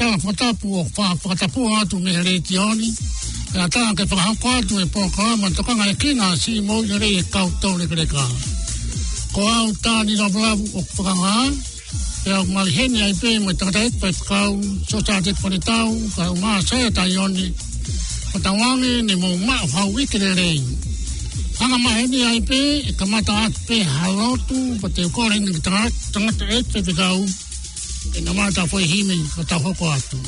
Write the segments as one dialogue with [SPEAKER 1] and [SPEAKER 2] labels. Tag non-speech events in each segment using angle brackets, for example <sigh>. [SPEAKER 1] ta fata pu o fa fata pu ha tu me le ka ta ke fa ha kwa tu e po ka ma to ka ngai e kina si mo ye le ka to le kre ka ko a ta ni ra bla bu o fa ha e o mal hen ya pe mo ta ta pe ka u so ta te po le ta u ka ma sa ta yo ni ta wa me ni mo ma fa u ke re Ana ma hene ai pe, e kamata at pe halotu, pa te ukore ni tangata et pe pe kau, mata então, tá, foi que tá Cotton.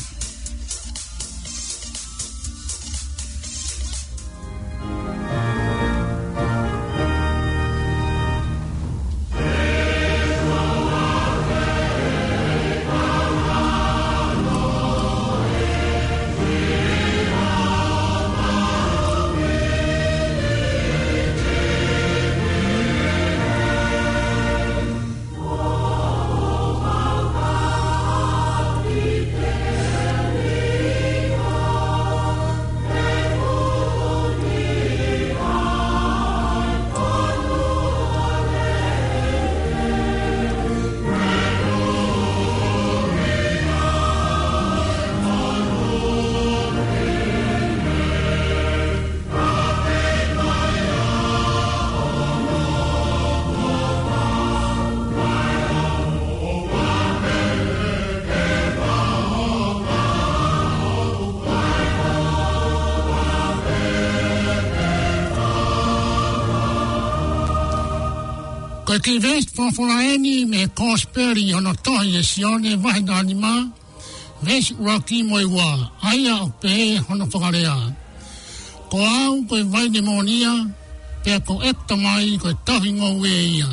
[SPEAKER 1] Koe ki vest fofora eni me kosperi ono tohi e sione vahe dani ma, vest ura moi wa, aia o pe e hono whakarea. Ko au koe vai demonia, pe ko ekta mai koe tohi ngou e ia.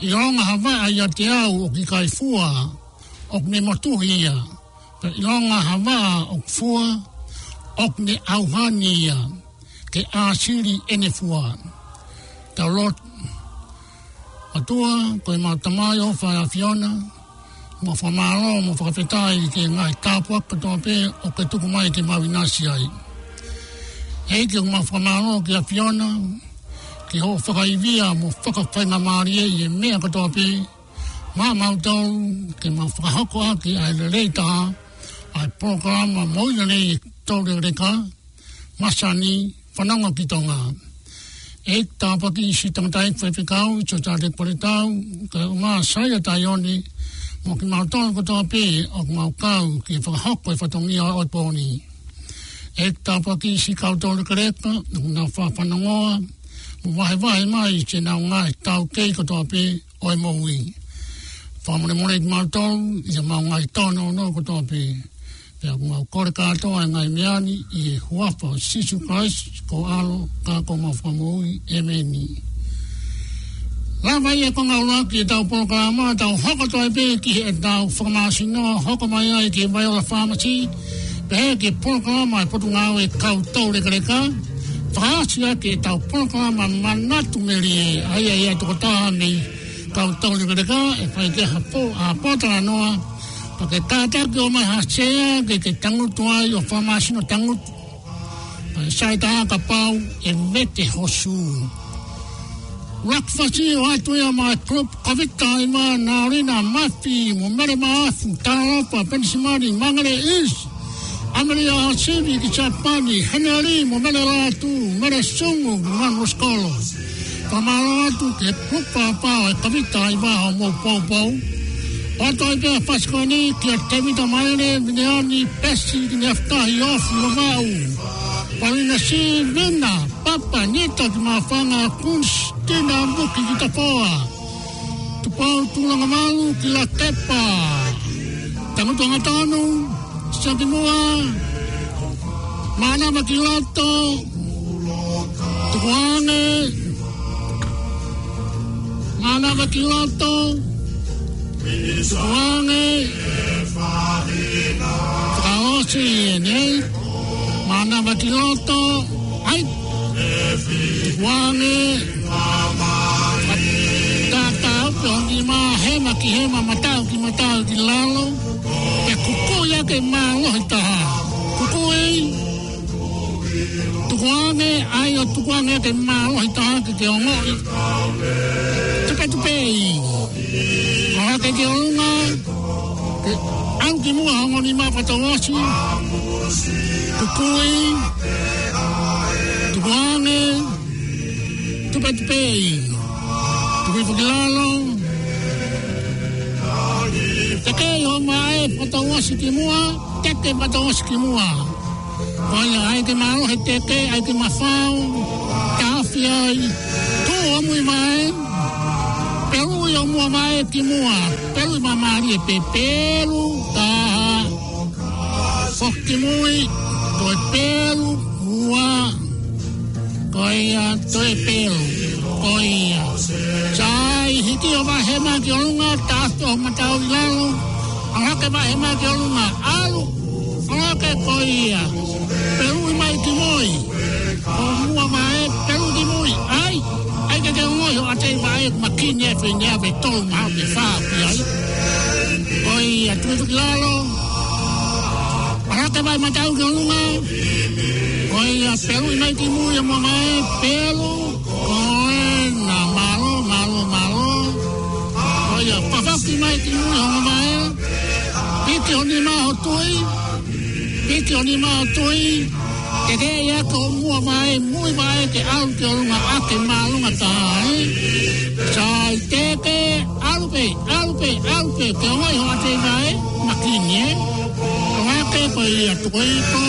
[SPEAKER 1] I ronga hawai aia te au o ki kai fua, o ne motuhi ia. Pe i ronga hawai o ki fua, o ne auhani ia, ke a siri ene fua. Tau lotu atua koe mātamai o whai a Fiona, mo whamaro, mo whakawhetai i te ngai kāpua katoa pē o ke tuku mai te mawi nasi ai. Hei ke kuma whamaro ki a Fiona, ke ho whakaivia mo whakawhenga mārie i e mea katoa pē, mā mautau ke mā whakahakoa ki a Lereita, ai programa moina nei tōre reka, masani whanonga ki tō ngā. Masani whanonga ki tō ngā e tāpaki i si tangatai whaipikau i tōtā te koretau, ka o ngā saia tai oni, mō ki mau tōna katoa pē, o ki mau kau, ki whakahoko i e whatongi a oi pōni. E tāpaki i si kau tōna karepa, o ki ngā whāwhanangoa, mō wahe wahe mai i tēnā o ngā i tau kei katoa pē, oi mōui. Whamone mōne i mau tōna, i a mau ngā i o nō katoa pē e a mua kore katoa e ngai meani i e huapa o sisu kais ko alo kako mawhamui e meni. Lama ia konga ula ki e tau programa, tau hoko toi pe ki e tau whakamasi noa, hoko mai ai ki e Viola Pharmacy, pe hea ki programa e putu ngau e kau tau rekareka, whakasi a ki e tau programa manatu me li e ai ai atu kotaha ni kau tau rekareka, e whai te hapo a patara noa, Pake tātea ki o mai hasea ki te tangutu ai o whamasino tangutu. Pake sai tā ka pau e vete hosu. Rakwhati o aitui a mai klub kawita i mā nā rina mafi mo mere mā afu tā rapa pensimari mangare is. Amere a hasevi ki sa pani henari mo mere rātu mere sungu mano skolo. Pamaratu ke pupa pau e kawita i mā mo pau pau. Pau pau. Όταν η απασχολεί και εκτεμεί το μάινε, μειώνει πέσει την ευτόχεια φλουβάου. Παρήνεση βίνα, πάπα νίτα τη μαφάνα ακούν στην αμπούκη και τα πόα. Του πάου του λαγμάλου και λατέπα. Τα μου το ατάνου, σαν τη μουά, μάνα λάτο, του γουάνε, μάνα λάτο, Wangi. Kaosi ini. E Mana mati loto. Ai. Wangi. Tatau pionggi ma hema ki hema matau ki matau di lalu. Ke kuku ya ke ma loh itaha. Kuku ei. Tukuane ai o tukuane ke ma loh itaha ke ke ongo. Tupe tupe. Tupe tupe te te onga, te auki mua hongo ni mā pata wasi, te kui, te wane, te pati pei, te kui whakilalo, te kei ho mā e pata wasi ki mua, te te pata wasi ki mua. Oia, ai te maro he teke, ai te mawhau, te hawhi ai, tō amui mai, ia mua mai ki e mua pelu ma mari e pe pelu ta fok ki mui ko e pelu mua ko ia to e pelu ko ia chai hiti o ma he ma ki o lunga ta to ma ta o lalu ala ke ma he ma ki o lunga alu ala ke ko ia pelu i mai ki mui ko ia varit makin never never tog de blir farbror. Och jag A det glada. Rata vai matar o galinha. Oi, pelo não tem mulher, mamãe, pelo. Olha, malo, malo, malo. Oi, papá que não tem mulher, mamãe. Pique o animal, tui. Pique o animal, tui. Ke ke ya con mua mai, mui mai ke au ke olunga ake mālunga tāe. Sai te ke alupe, alupe, alupe, ke hoi hoa te mai, makini e. Hoa ke pa ia tukoi ko.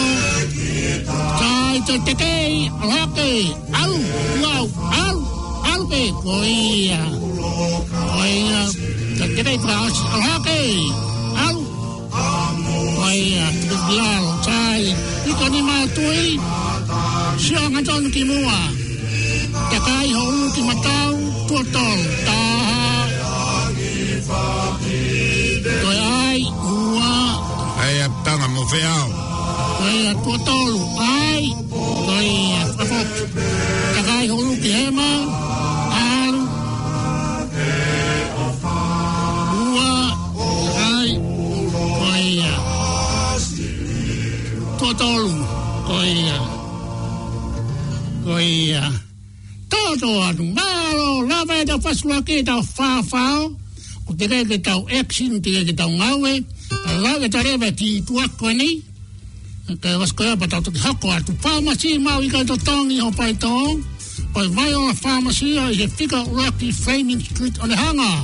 [SPEAKER 1] Sai te te ke, hoa ke, alu, uau, alu, alupe, ko ia. Ko ia, te te ke praos, hoa ke, alu. Ko ia, tukilalo. tuli ka ni ma tui si o ngata ki mua ta kai ho u ki matau ko tol ta ha toi ai ua ai a tanga mo fe au toi a ko tol ai toi a ta kai ho u ki hema toi tolu. Oi ya. Oi ya. Todo anu malo. Lava e da ki da fa fa. O te kai ke tau exin, te kai ke tau ngawe. Lava e da reba ki tuako e nei. Ke wasko ya patau toki hako atu. Pharmacy mau i kai to tongi ho pai tong. Oi vai ola pharmacy ya i he fika uraki Flaming Street on the hangar.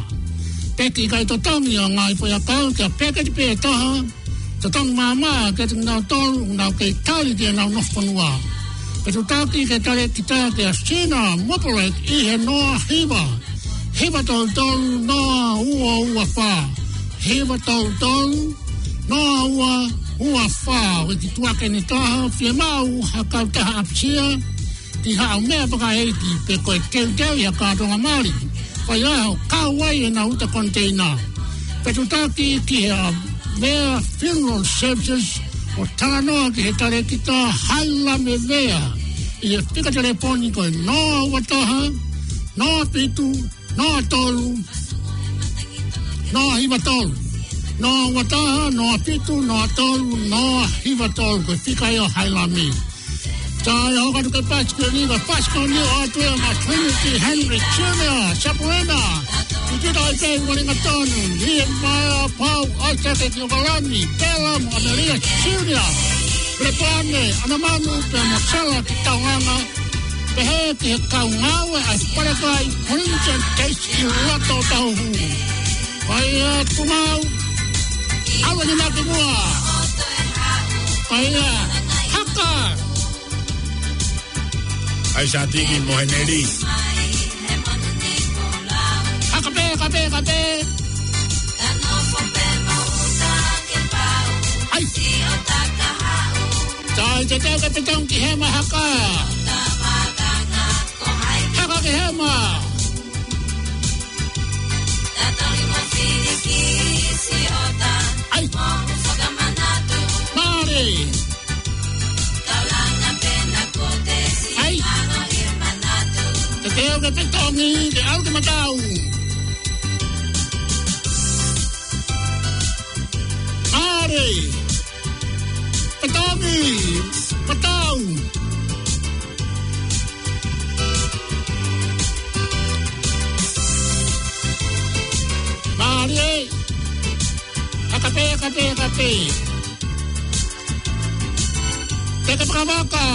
[SPEAKER 1] Peki kai to o ngai po ya kau. Ke a peke te pe e toha tatong mama ke tong na tol na ke tali ke na no fonwa pe to taki ke tali ke ta ke asina moporet i he no hiba hiba tol tol no uwa uwa fa hiba tol tol no uwa uwa fa we ti tua ke ni ta fie ma ha ka ta apsia ti ha me ba ka pe ko ke ke ya ka tonga mari pa ya ka wai e na uta container pe to taki ki ha their funeral services Otano Hekarekita Halla Medea i pika telefónico en no Wataha, no Pitu, no Tolu, no Hivatolu. No Wataha, no Pitu, no Tolu, no Hivatolu, que fica yo Halla Mi. Tai hoka tuke patsko niga, patsko niga, atuema Trinity Henry Jr. Chapuena. did I say when in the tunnel? He and my pal, I said it, you're Valani, Pelam, and Maria, Syria. Prepane, and a man who's been a Marcella, Pitawana, the head, the Kaungawa, as Paraguay, Prince, and Casey, Lato, Tahu. I am Kumau, I was in Akimua. I am Haka. I shall dig in Mohenelis. I am Haka. pégate. Ay. Ay, te tengo que picar un quijema acá. Acá quijema. Ay. Mari. Ay. Te tengo que picar un quijema acá. Pare! Patami! Pataw! Pare! Akape, akape, akape! Teka Prakawaka!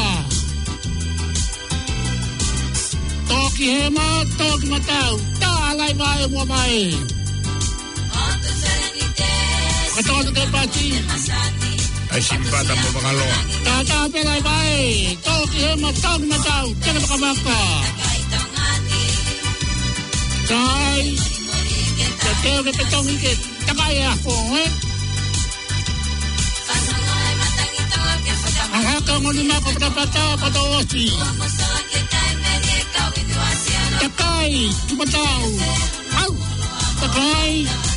[SPEAKER 1] Toki hema, toki mataw!
[SPEAKER 2] Ta
[SPEAKER 1] alay bae bae! Ketua Parti. Asim bata
[SPEAKER 2] mo pangalawa.
[SPEAKER 1] Tata pera bay. Tok ye matog na daw. Kaya makamaka. Tay. Tateo ka higit. Takaya ako. Eh. Ang hakaw mo lima ko patapata patawasin. Takay. Tumataw. Au. Takay. Takay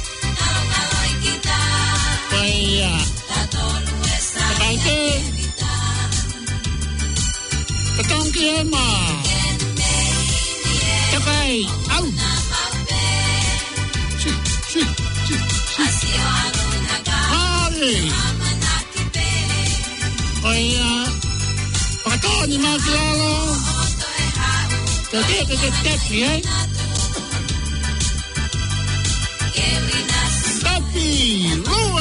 [SPEAKER 1] ella. ¿Están qué? ¿Están qué, ma? ¿Qué ¡Au! Sí, sí, sí, sí. ¡Abre! para todo ni más claro. Te digo que te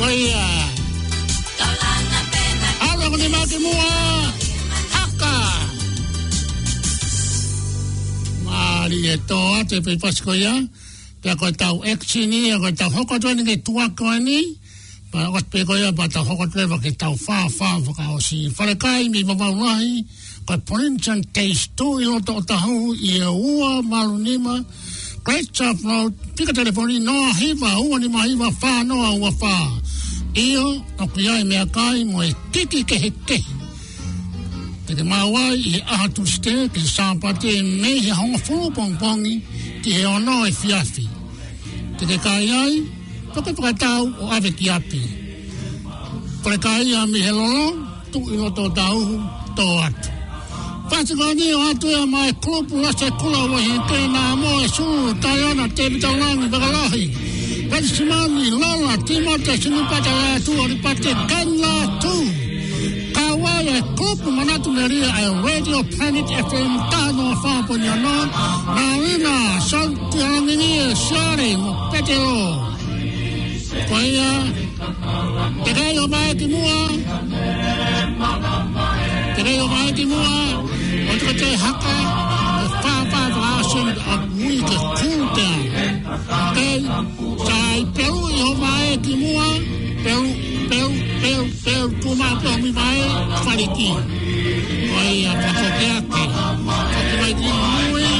[SPEAKER 1] koia. Alo ni mati mua. Haka. Mari e toa te pe pas koia. Pea koe tau eksi ni, a koe tau hoko tue ni ke tua koe ni. Pa oas pe koia, pa tau hoko tue vake tau faa faa vaka osi. Fale kai mi vavau nahi. Koe ponen chan teistu ilo to otahu i e ua malunima. Koe ponen chan teistu ilo to otahu i e ua malunima. Christchurch Road, pika telefoni noa hiva, ua ni ma hiva, fa noa ua fa. Io, toki ai mea kai, titi ke he te. Te te mawai, i aha tu ste, ki sampa te me he honga fulu pong ono e fiafi. Te te kai ai, toki pukatau o ave ki api. Pukatau mi tu ino tō tau, Pasikoni watu ja mai klupu lase kulovoihin teinaa moe suu tai ona tee mitä langi vaikka lahi. Pensimani lolla Timote sinupata ja tuori pate kellaa tuu. Kauaa ja klupu manatuneria a Radio Planet FM taanoa faaponia noon. na santti hanginie siari mu petelo. Koia, tekee jo maeki mua. Tekee jo maeki mua. te reo vai te mua, o te kate haka, o whāwha vāsum a mui te kūta. Te, sai peu i ho vai te mua, peu, peu, peu, peu, kumā peu mi vai, whariki. Oi, a whakotea te, o te vai te mui,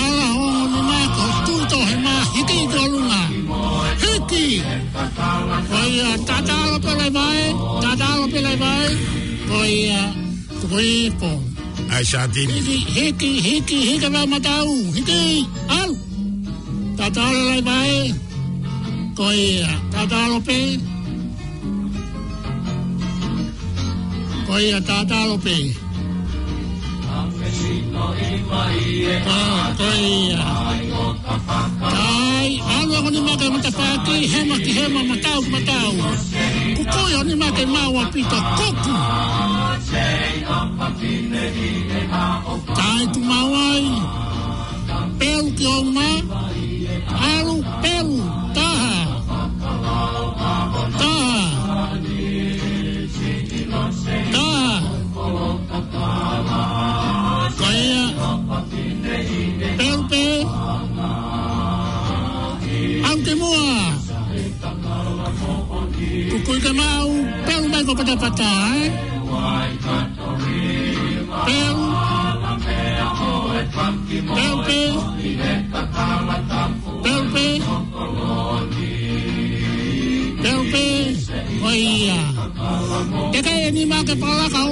[SPEAKER 1] ala ho ni mai, ko tūto he mā hiki i tolunga. Hiki! Oi, a tātālo pelai vai,
[SPEAKER 2] tātālo pelai vai, Oh yeah tuwepo. Ai
[SPEAKER 1] shanti. Hiki, hiki, hiki, hiki la matau. Hiki, al. Tatala lai bae. Koia, ah, tatalo pe. Koia, ah, tatalo pe. Ah, Ai, alo ni maga mata pati, hema ki hema matau matau. Kukoi ni maga mau apita koku. Kukoi ni maga mata pati, hema ki hema matau matau. Tai tu mawai. Peu ki au ngā. Aru peu. Taha. Taha. Taha. Koea. Peu pe. Au te mua. Kukui te mau. Peu mai ko pata pata, eh? Oiya. Teka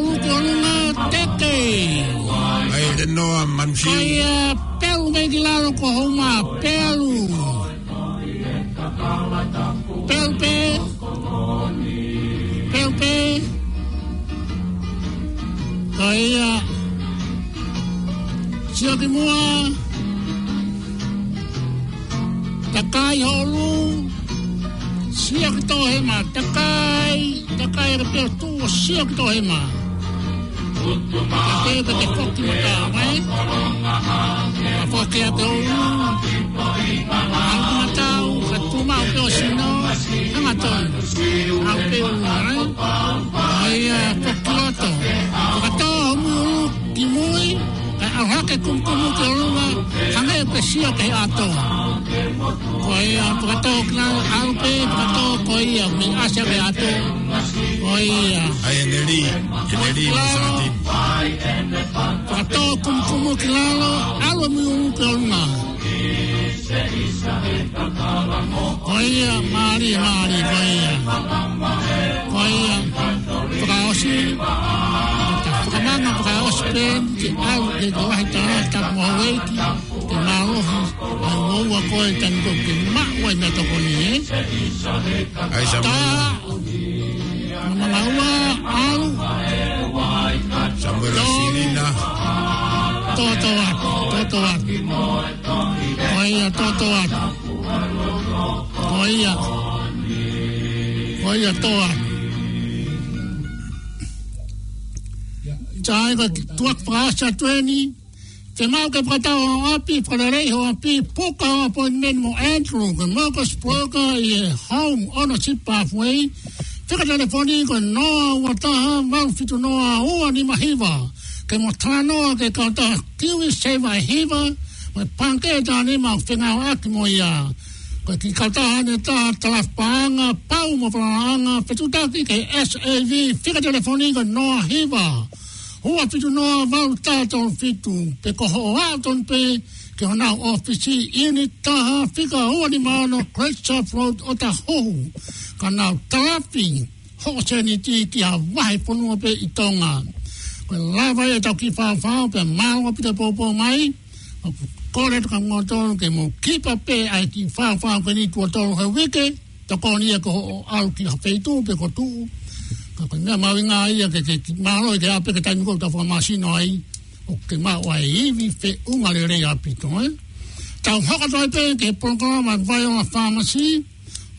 [SPEAKER 1] Soia. Sioti mua. Takai holu. Siak tohema. Takai. Takai repeo tua. Siak tohema. Siak tohema. Tēnā te whoki mā tā wai. A whoki a te ou. A ngā tāu, a tū mā o peo sino. A ngā tō. A o peo ngā rai. A i a whoki mā tō. A tō mū ki mūi. A taro hake kumkumu ke runga hange pe sia ke ato koi a ya pakato kna alpe pakato koi a ya, mi asia ke ato koi a ya. ai eneri eneri masati pakato kumkumu ke lalo alo mi umu ke runga koi a mari mari koi a koi انا ابغى اسبرين اودد وحده تمويت معروف هو قوي تنقل ما وين تقولين تا ملاوا او Sambuelsinina. Totoat, totoat. Oia, totoat. Oia. Oia, toat. tae ka tuak whaasa tueni. Te mau ke prata o api, prana rei ho api, puka o apo mo Andrew, ke mau ka spoka i e haum ono si pafwei. Te ka telefoni ko noa ua taha, mau fitu noa ua ni mahiwa. Ke mo tā noa ke kauta kiwi sewa e hiwa, mai panke e tāne mau whenga o aki mo ia. Ko ki kauta hane tā talaf paanga, pau mo prana anga, fitu taki ke SAV, te ka telefoni ko noa hiwa. Ke hua fitu noa vau tātou fitu pe koho o aton pe ke ona ofisi ini taha fika hua ni maano Christchurch Road o ta hohu ka nao tarafi hose ni ti ki a wahi ponua pe i tonga koe lava e tau ki whawhau pe maa pita popo mai o ku kore tuka ngō tonu ke mo kipa pe ai ki whawhau pe ni tua tonu he wike ta koni e koho o au ki hafeitu pe ko tuu Kapag nga ke ke ke ape ke ta ai eh? ma i vi fe un ale re ape to Ta ke ma vai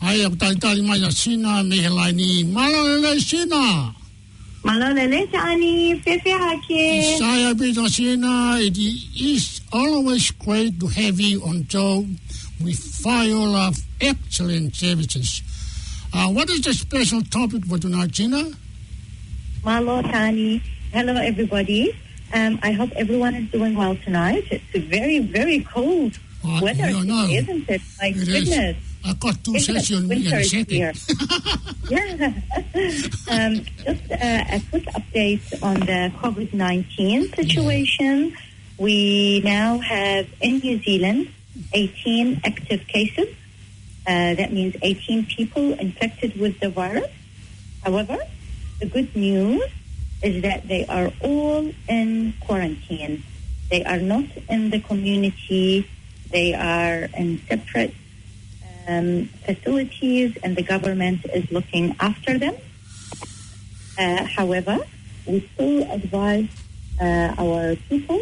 [SPEAKER 1] ai tai tai mai a sina me lai ni malo le sina. Malo le le fe fe Sai to sina it is always great to have you on show excellent services. Uh, what is the special topic for tonight, Gina?
[SPEAKER 3] Malo Tani. Hello, everybody. Um, I hope everyone is doing well tonight. It's very, very cold uh, weather, you know, isn't it? My it goodness.
[SPEAKER 1] Is. I got two isn't sessions in a second. Here. <laughs>
[SPEAKER 3] yeah. <laughs> Um, just uh, a quick update on the COVID-19 situation. Yeah. We now have in New Zealand 18 active cases uh, that means 18 people infected with the virus. However, the good news is that they are all in quarantine. They are not in the community. They are in separate um, facilities, and the government is looking after them. Uh, however, we still advise uh, our people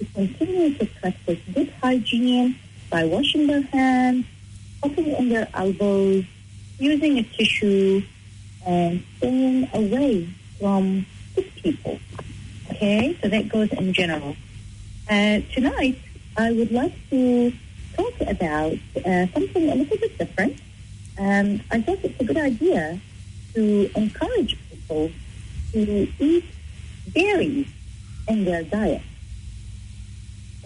[SPEAKER 3] to continue to practice good hygiene by washing their hands, poking in their elbows, using a tissue, and staying away from sick people. Okay, so that goes in general. Uh, tonight, I would like to talk about uh, something a little bit different. Um, I think it's a good idea to encourage people to eat berries in their diet.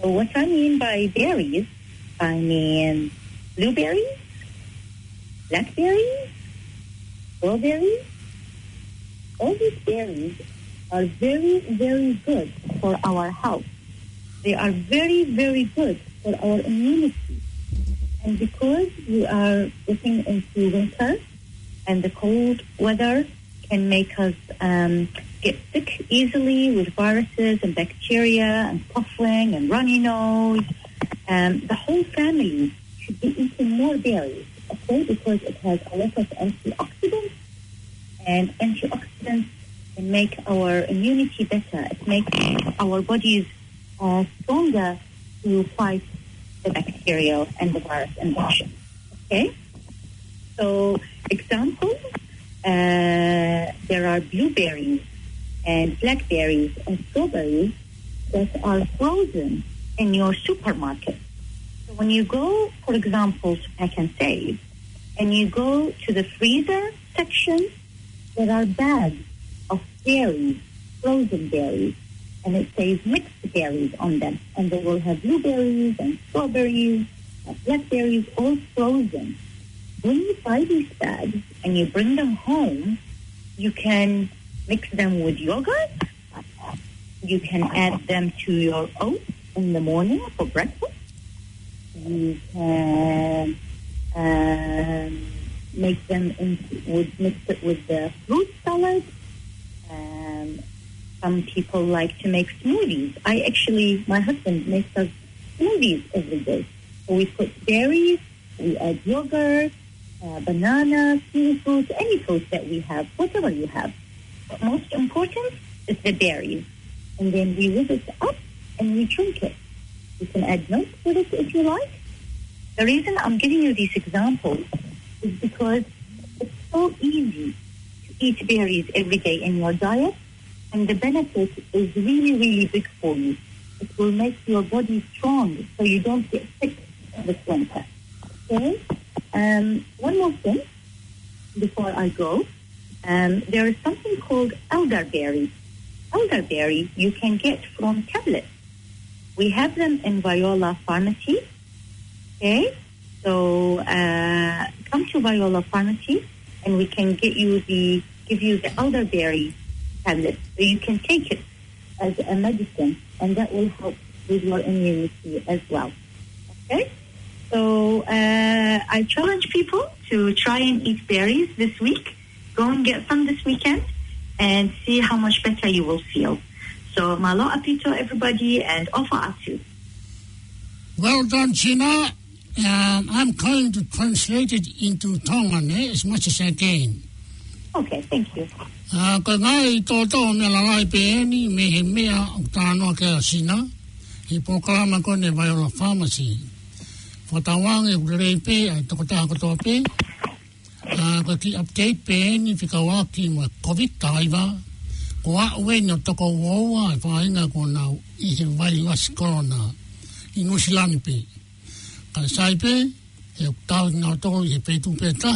[SPEAKER 3] So what I mean by berries, I mean blueberries, blackberries, strawberries. All these berries are very, very good for our health. They are very, very good for our immunity. And because we are looking into winter and the cold weather can make us um, get sick easily with viruses and bacteria and coughing and runny nose, um, the whole family should be eating more berries, okay, because it has a lot of antioxidants, and antioxidants make our immunity better. It makes our bodies uh, stronger to fight the bacteria and the virus infection. Okay? So, example, uh, there are blueberries and blackberries and strawberries that are frozen in your supermarket when you go, for example, to Pack and Save, and you go to the freezer section, there are bags of berries, frozen berries, and it says mixed berries on them. And they will have blueberries and strawberries, and blackberries, all frozen. When you buy these bags and you bring them home, you can mix them with yogurt. You can add them to your oats in the morning for breakfast we can um, make them in, with, mix it with the fruit salad. Um, some people like to make smoothies. I actually, my husband makes us smoothies every day. So we put berries, we add yogurt, uh, bananas, fruit, any fruit that we have, whatever you have. But most important is the berries. And then we whip it up and we drink it. You can add milk with it if you like. The reason I'm giving you these examples is because it's so easy to eat berries every day in your diet, and the benefit is really, really big for you. It will make your body strong so you don't get sick this winter. Okay? Um, one more thing before I go. Um, there is something called elderberry. Elderberry you can get from tablets. We have them in Viola Pharmacy. Okay, so uh, come to Viola Pharmacy, and we can get you the give you the elderberry tablet, so you can take it as a medicine, and that will help with your immunity as well. Okay, so uh, I challenge people to try and eat berries this week. Go and get some this weekend, and see how much better you will feel. So malo apito, everybody, and offer atiu. Well done,
[SPEAKER 1] Gina. Um, I'm going to translate it into Tongan eh, as much as I can.
[SPEAKER 3] Okay, thank you. Uh, ka
[SPEAKER 1] ngai tō tō me la lai pē ni me he mea o tānoa ke a sina. He pōkalama kone Viola Pharmacy. Whatawangi o rei pē ai toko taha katoa pē. Uh, ka ki update pē ni whikawaki mo COVID-19 ko a we no toko wo wa fa inga ko na i se vai la skona i no shilani pe ka sai pe e ta na to i pe tu pe ta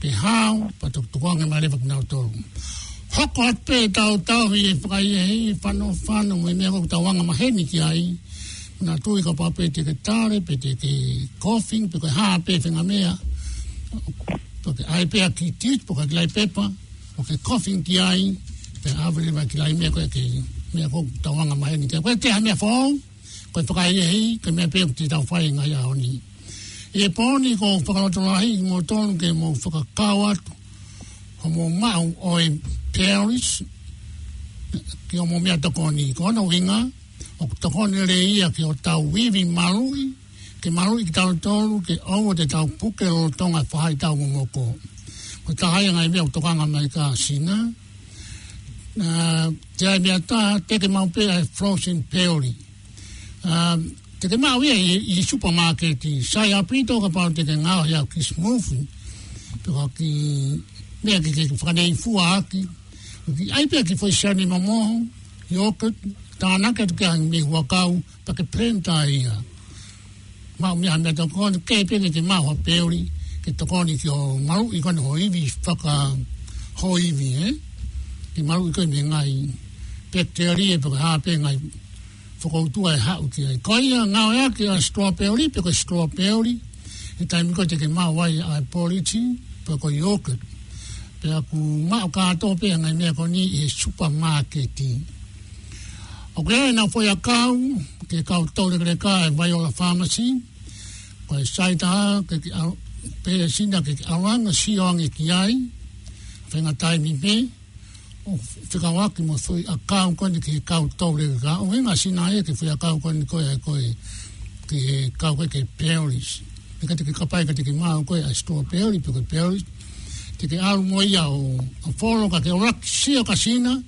[SPEAKER 1] pe ha pa to to ko ma le ba na to ho ko at pe ta o ta i pa i e pa no fa no me me ko ta wa nga ma he ni ki ai na tu i ko pa pe te ta re pe te te coughing pe ko ha pe fe mea to ai pe a ki ti pe ko ai pe pa ko ke coughing ki ai pe ave le ko te me ko ta mai ni te e ko te ha me fo ko to kai ye hi ko me pe ti ta fai nga ya oni e po ni ko ko to lai mo ton mo fo ka ka wa mo ma o e paris o mo me ta winga o to ki o ta wi marui ke marui ki tau tolu ke ongo te tau o tonga whahai tau ngomoko. Ko ta hai ngai mea o tokanga mai ka sina uh, ah, te mea ta te te mau pe eh, ai frozen peori uh, ah, te te mau ia i, i supermarket i sai apito ka pao te te ngau hea ki smufu pe ka ki mea ki ke whanei i fua aki ki ai pe ki fwai sani ma moho i okut tāna ke tu kia mi huakau pa ke prenta ia mau mea mea tō kone ke pe te mau ha peori ke tō kone ki o maru i kone hoivi whaka hoivi eh i maru i koe me ngai pe te ori e pe hape ngai whakoutua e hau ki ai. E koe ia ngau ea ki a stroa pe ori, pe e koe stroa pe ori, e tai miko te ke mau ai a politi, pe koe i oket. Pe aku mau kato pe ngai mea koe ni e supermarketi. O koe e nau foia kau, ke kau tole kare ka e Viola Pharmacy, koe saita ha, ke ki au, pe e sinda ke ki awanga si oang e ki ai, whenga tai mi pei, fika waki mo soi a ka un kwani ki e ka utau lewe ka o inga sina e te fui a ka un kwani koe e ki e ka koe ki peolis e ka tiki kapai ka tiki maa un koe a stua peoli piko i Te tiki aru mo ia o a folo ka ke o raki si o ka sina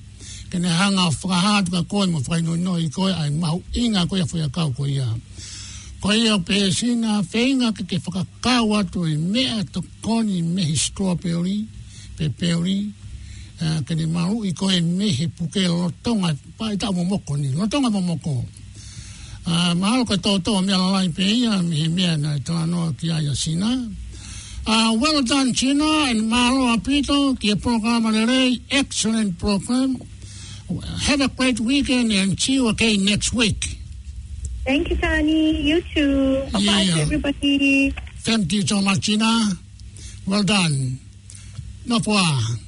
[SPEAKER 1] ke ne hanga o whakahatu ka koe mo whaino no i koi a mahu inga koe a fui a ka u koe ia koe ia o pe sina whainga ke ke whakakau atu i mea to koni me hi stua pe peoli kene eh, mau i koe mehe puke lotonga pa i tau momoko ni lotonga momoko eh, mahalo ka tōtō mea la lai pe mi mehe mea na i tā noa ki aia sina eh, well done China and mahalo a pito ki a programa le rei excellent
[SPEAKER 3] program have a great
[SPEAKER 1] weekend and see you again next week thank you Tani you too bye bye everybody thank you so much China well done no problem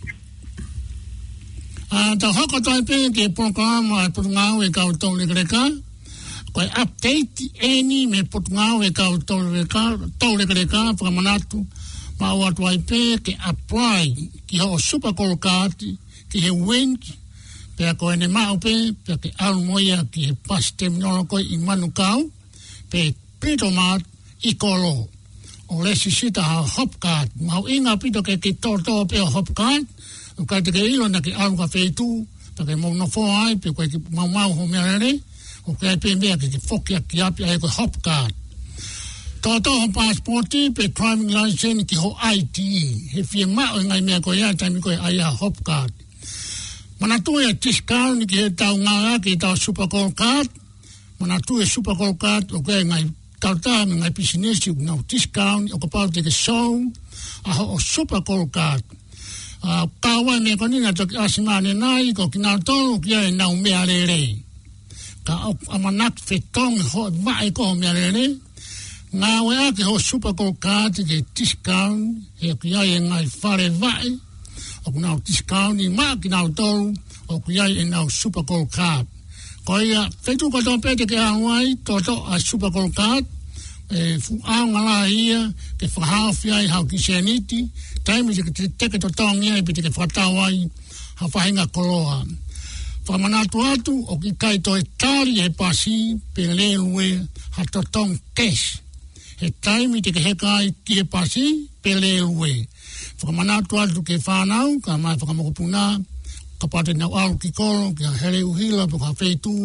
[SPEAKER 1] A ah, ta hoko toi pe ke poko amo a putungau e kau tolu kareka. Koe update eni me putungau e kau tolu kareka whakamanatu. Ma o atu ai pe ke apply ki hao super kolokati ki he wind pe a koe ne mao pe pe ke alu moia ki he pas terminolo koe i manu kau pe pito mat i kolo. O lesi sita hao hopkat. Mau inga pito ke ki tortoa pe hopkat. o ka te kei ilo na ke au ka feitu ta ke mo no fo ai pe koe ki mau mau ho mea rere o ke pe mea ke ke foki a ki api ai koe hop card to ho passporti pe driving license ki ho IT he fie ma o ngai mea koe ia taimi koe ai a hop card Mana tu e discount ki he tau ngā ki he tau supercall card Mana tu e supercall card o ke ngai tauta ngai pisinesi o nau discount o ka pau te ke song a ho o supercall card a ah, kawa ne koni na toki asima ne nai ko kina tonu kia e nau mea re re ka ok ama nat fe tong ho mai ko mea re re ngā we ake ho super ko kāti ke tiskaun he kia e ngai fare vai o kuna o tiskaun i maa kina o tolu o kia e super ko kāti ko ia fetu kato pete ke hawai to a super ko kāti e fu anga la ia ke fa hafi ai ha seniti taimi se ke te ke to tong ia te fa tau ai ha fa hinga koloa fa mana tu atu o ki kai to etari e pasi pe le lue ha to tong kes e taimi te ke he kai ki e pasi pe le lue fa mana tu atu ke fa nau ka mai fa ka puna ka pate nau au ki kolo ki ha hele uhila po ka feitu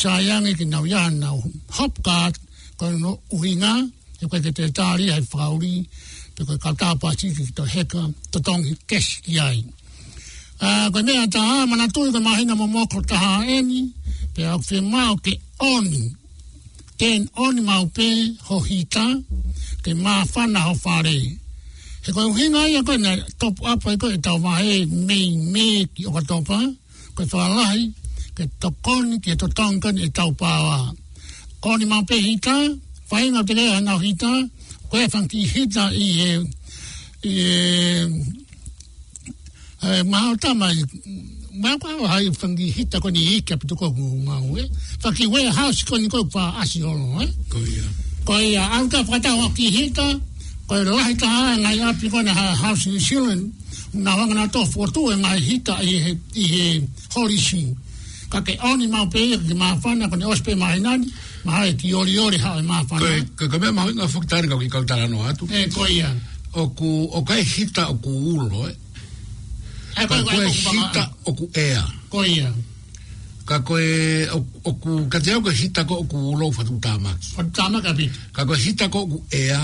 [SPEAKER 1] Sayangi ki nau yan nau hopkat koe no te tāri hei whauri, pe koe kautāpa tiki ki heka, tō tongi kesh ai. Uh, koe mea tā, mana tui koe mahinga mo moko taha eni, pe au mau ke oni, ten oni mau pe ho hita, ke mā ho whare. He koe uhinga ia koe na topu apa i koe tau mahe mei me ki o katopa, koe ke tokoni ki e totonkan e tau pāwaa ko ma mape hita fai na tele na hita ko e fan ki hita i e i e mai ma ko ha i fan ki hita ko ni ike pe toko ko ma o e eh? fa ki we house ko ni ko pa
[SPEAKER 2] asi o no e eh? ko ia
[SPEAKER 1] anka fa ta ho ki hita ko e la hita ha na ia pi ko na ha house ni shilen na wanga na to fortu e ma hita i e i holy shit ka ke oni mau pe ia ke
[SPEAKER 2] mawhana kone os pe mai nani ma hae ki ori ori hae mawhana koe ka ka mea mawhinga fuk tāre ka ki kau tāra no atu
[SPEAKER 1] e koe ia
[SPEAKER 2] o ku o kai hita o ku ulo eh? e ka koe hita o ku ea koe ia ka koe o ku ka te au ka hita ko o ku ulo fatu tāmaki fatu tāmaki ka koe
[SPEAKER 1] hita ko o ku ea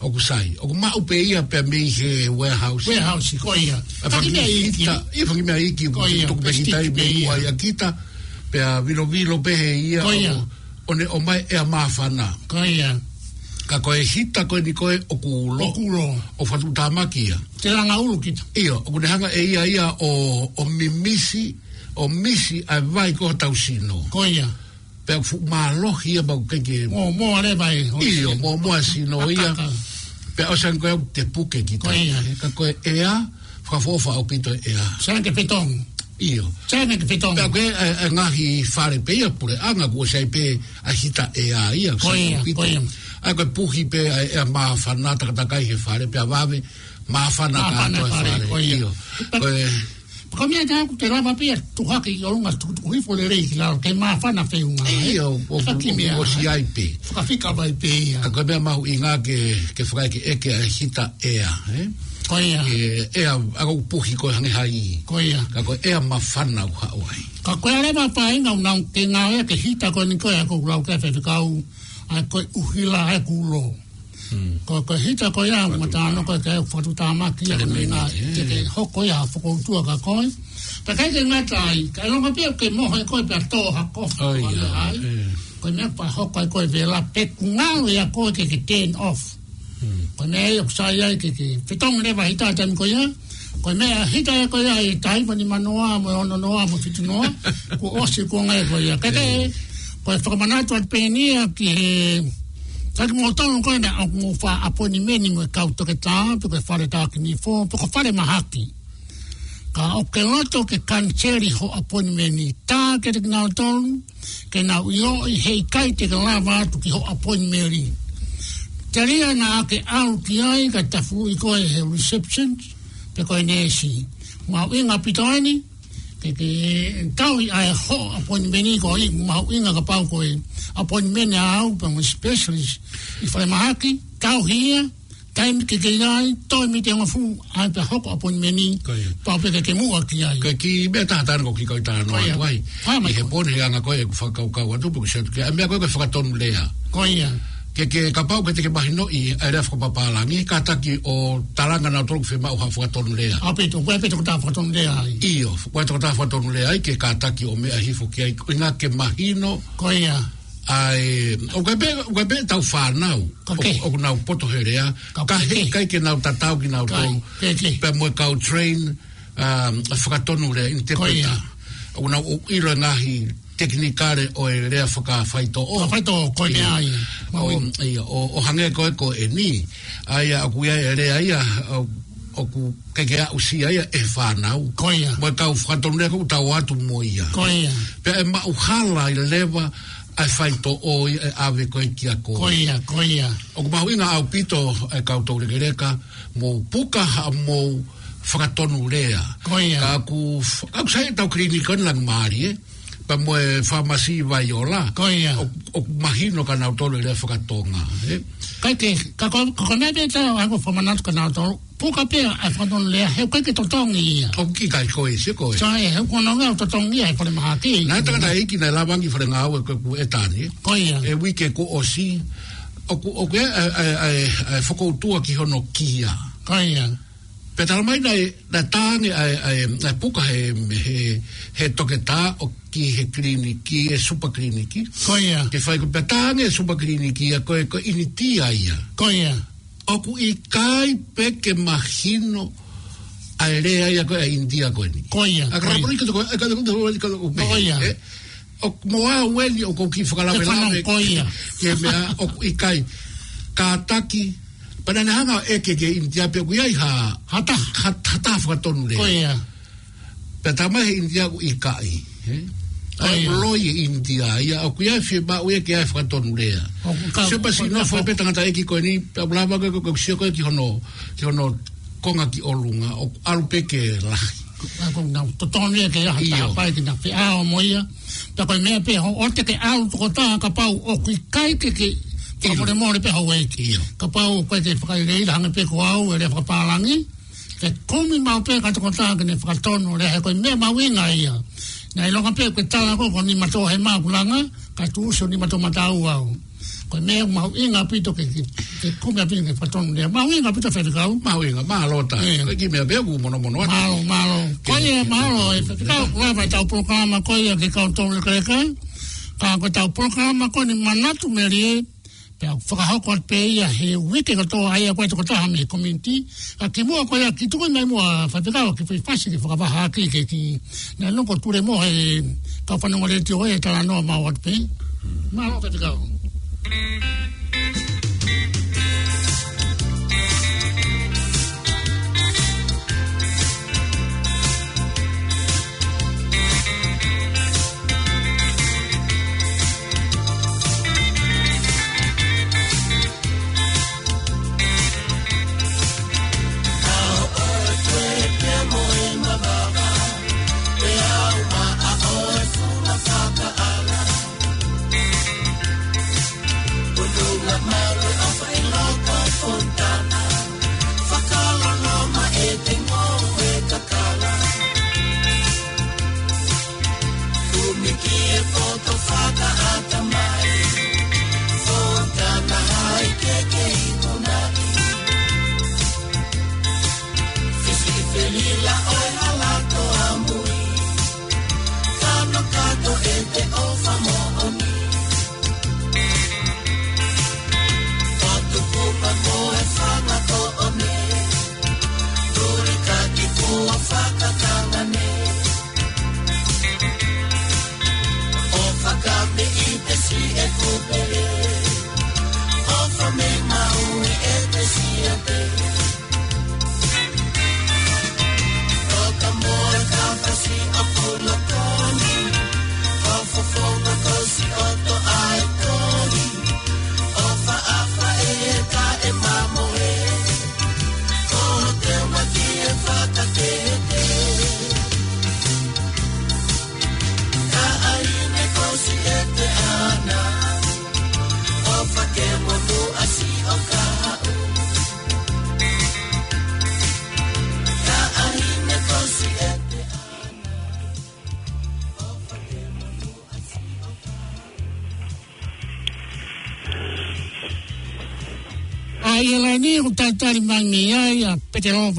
[SPEAKER 1] Oku sai Oku ma u pe ia pe me he warehouse warehouse ko ia e fa kimia iki e fa kimia iki ko ia to pe kita i me ua ia kita pe a
[SPEAKER 2] vilo
[SPEAKER 1] vilo pe he ia ko ia o ne o mai e a mafana ko ia
[SPEAKER 2] ka ko e hita ko e ni ko e o ku ulo o ku ulo o fa tu tamaki ia te langa ulo kita ia o ku nehanga e ia ia o o mimisi o misi a vai ko tau sino ko ia pe fu ma lo hia ba u ke
[SPEAKER 1] mo mo le vai io mo mo
[SPEAKER 2] sino ia pe o sang ko te puke ki ko ia ka ko e a fa fo fa o pito e a sang ke io sang ke pitong ka ko e nga hi fare pe io pure anga ko sai pe a hita e a ia ko pito a ko puhi pe a ma fa na ta ka
[SPEAKER 1] ka hi fare pe a va ve ma fa na ka ko fare ko ia Ko mi ata ku tera ma pia tu ha ki yo nga tu ku fo le rei la ke ma fa na fe unga. Ei o o o
[SPEAKER 2] si ai pe. Ka fi ka mai pe ia. Ka be ma i nga ke ke fra eh? ki e ke hita e a, e. Ko ia. E e a a ku pu ki ko hane ha i. Ko ia. Ka ko e a ma fa na
[SPEAKER 1] ku ha oi. Ka ko ale ma pa inga una un ke nga e ke hita ko ni ko e ko ra ka fe ka u a ko u hila e ku lo ko ko hita ko ya mo ta no ko e ka fo tu ta ma ki le me na te eh. ke ho ko ya fo ko tu ka ko ta ka ke ma ta i ka no ka pe ke mo ho ko pe to ha ko ko ya ko ne pa ho ko ko ve la pe ku na ya ko ke ke ten off e eh. ko ne yo sa ya ke ke fe to ne va hita ta ko ya ko me hita ya e <laughs> ko ya i ta i ni ma no a mo no no a mo fi tu no ko o se ko ngai ko ya ka ke eh. ko fo ma na to pe ni ki Whare mō tōngu koe na au mō whā a pōni meni mō e kau toke tā, pō whare tā ni fō, pō koe whare mahaki. Ka o ke loto ke kan tēri ho a pōni meni tā ke te kina tōngu, ke nā uio i hei kai te ka lava atu ki ho a pōni meri. Te rea nā ke au ki ai ka tafu i koe he reception, pe koe nēsi. Mā uinga pitoani, te te tau i ai ho appointment ko i mau inga ka pau ko i appointment a e au pa mo specialist i fai mahaki tau hia time ke ke ai to mi te mafu ai pa hoko appointment pa pe ke mu aki ai ka ki be ta ta ko ki ko ta no
[SPEAKER 2] ai ai i he pone ga na ko e fa ka ka wa tu pu se ke a me ko ke fa ka ton le ko ia ke ke kapau ke te ke mahi noi e papa la pālangi ka taki o talanga nao toru whemau ha whakatonu lea a pito kua pito kata whakatonu lea ai i o kua pito kata whakatonu lea ai ke ka taki o mea hifo ki ai inga ke mahi no koea ai o ka be o ka be tau fa nau o na nau poto rea ka he kai ke nau tatau ki nau tau pe mo ka train um whakatonu lea
[SPEAKER 1] interpreta o ka nau o
[SPEAKER 2] ilo ngahi teknikare o e rea whaka whaito o.
[SPEAKER 1] Whaito o koe ne ai. O,
[SPEAKER 2] ia, o, hange koe ko e ni. Aia a kuia e rea ia o ku keke a usi aia e whanau.
[SPEAKER 1] Koe ia.
[SPEAKER 2] Moe kau whato nea kou tau atu mo ia.
[SPEAKER 1] Koe ia.
[SPEAKER 2] Pea e mau hala i lewa a whaito o i e ave koe ki a
[SPEAKER 1] koe. Koe ia, koe ia. O ku
[SPEAKER 2] mahuinga au pito e kau tau regereka mo puka ha mo whakatonu rea.
[SPEAKER 1] Koe ia.
[SPEAKER 2] Ka ku, ka ku sae tau lang maari e
[SPEAKER 1] pa mo e famasi vai
[SPEAKER 2] o Ko ia. O imagino
[SPEAKER 1] ka nau tolo ile foka tonga. Kai te, ka kone pe te ako foma nato ka nau tolo, puka pe a fadon le heu kai ke totong ia. O ki kai koe, se koe. So e, heu kono ngeo totong ia, e kore maha ki. Na e takata eiki na lawangi fare ngau e kweku e tani. Ko ia. E wike ku o si, o ku o kwe e foko e, e, e, utua ki hono Ko
[SPEAKER 2] ia. Petalmai na tāne a puka he, he, he, he, he, he, he, he, he, he, he, he, he toke tā o ki he kliniki, e super kliniki. Koia. Te whai kupia tāne e super kliniki, a koe ko ini tia ia. Koia. Oku i kai peke mahino a rea ia koe a india koe ni. Koia. A kai poni kato koe, a kato koe, a kato koe, a kato koe, a koia. Eh? O moa weli o koki
[SPEAKER 1] whakalawe lawe. Te koia. <laughs> Ke mea, oku i
[SPEAKER 2] kai, ka taki, Pana nahanga eke ke intia pe
[SPEAKER 1] kuyai ha... Hata. Hata
[SPEAKER 2] whakatonu le. Koia. Koia pe ta mai india ko ikai kai eh ai ah. loi india ia o kuia fi ba o ia kia fa ton lea se pa si no fa pe ta ta e ki ko ni pa bla ba ko ko si ko ki ho no ki ho no konga ki o lunga o alu pe ke la to ton ia ke ia ta pa ki na fi a o mo
[SPEAKER 1] ta ko me pe ho orte ke alu ko ta ka pau o ki kai ke ke Kapa le mōre pe hawaiki. Kapa o kwa te whakai rei, hanga pe kua au, ere whakapālangi. Kapa Te kumi mau pe ka toko tāke ne whakatono le hei koi mea mau inga ia. Nga i longa pe koe tāna koko ni mato he ma kulanga, ka tu usio ni mato matau au. Koi mea mau inga pito ke te kumi apine ke whakatono le mau inga pito whetikau. Mau inga, maa lota. Koi ki mea beku mono mono ati. Malo, malo. Koi e malo e whetikau kulava i tau programa koi e ke kautou le kreka. Ka koe tau programa koi ni manatu meri e pea whakahoko at pēia he wete katoa ai a koe te katoa me komenti a ke mua koe a ki tuku nai mua whatekawa ki whai pasi ki whakawaha aki ke ki na lungo ture mo he kawhanunga reti oe e tala noa mao at pēi maa whatekawa Thank you.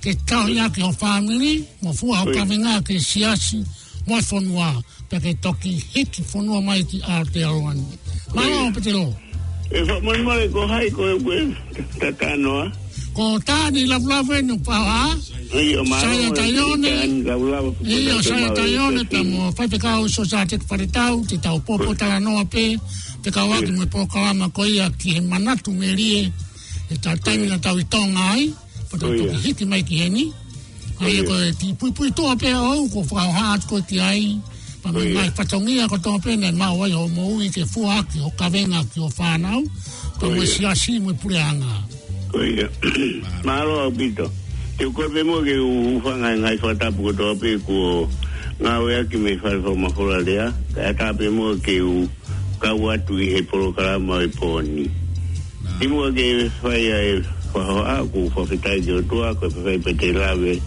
[SPEAKER 1] ke tau ni ake ho whāmiri, mo fua ho kawenga ke siasi, mo e whanua, pe ke toki hiki whanua mai ki Aotearoa ni. Mai o pete lo. E wha mani mare ko hai ko e koe ta kanoa. Ko tāni lau lau enu pau a. Ia o maro. Saia taione. E ia saia taione pe mo whai pe kau iso sa te kwhare tau, te tau popo tala noa pe. Pe kau aki mo e pokawama ko ia ki he manatu me rie. E tau taimina tau i tonga Pata oh, yeah. hiti mai ki eni. Oh, Aia yeah. koe ti pui pui toa pe au, ko whao haat koe ti ai. Pa mai oh, yeah. patongia ko toa pe, nei mau
[SPEAKER 2] ai ho mou i te fua ki ho kavenga ki Te koe pe mua ke uwhanga i ngai whatapu ko toa pe ko ngā wea ki mei whare whao makora lea. Ka e tāpe he porokarama i e pōni. Ti mua ke e whai wa ho a ku fo fitai jo tua ko pe pe pe lave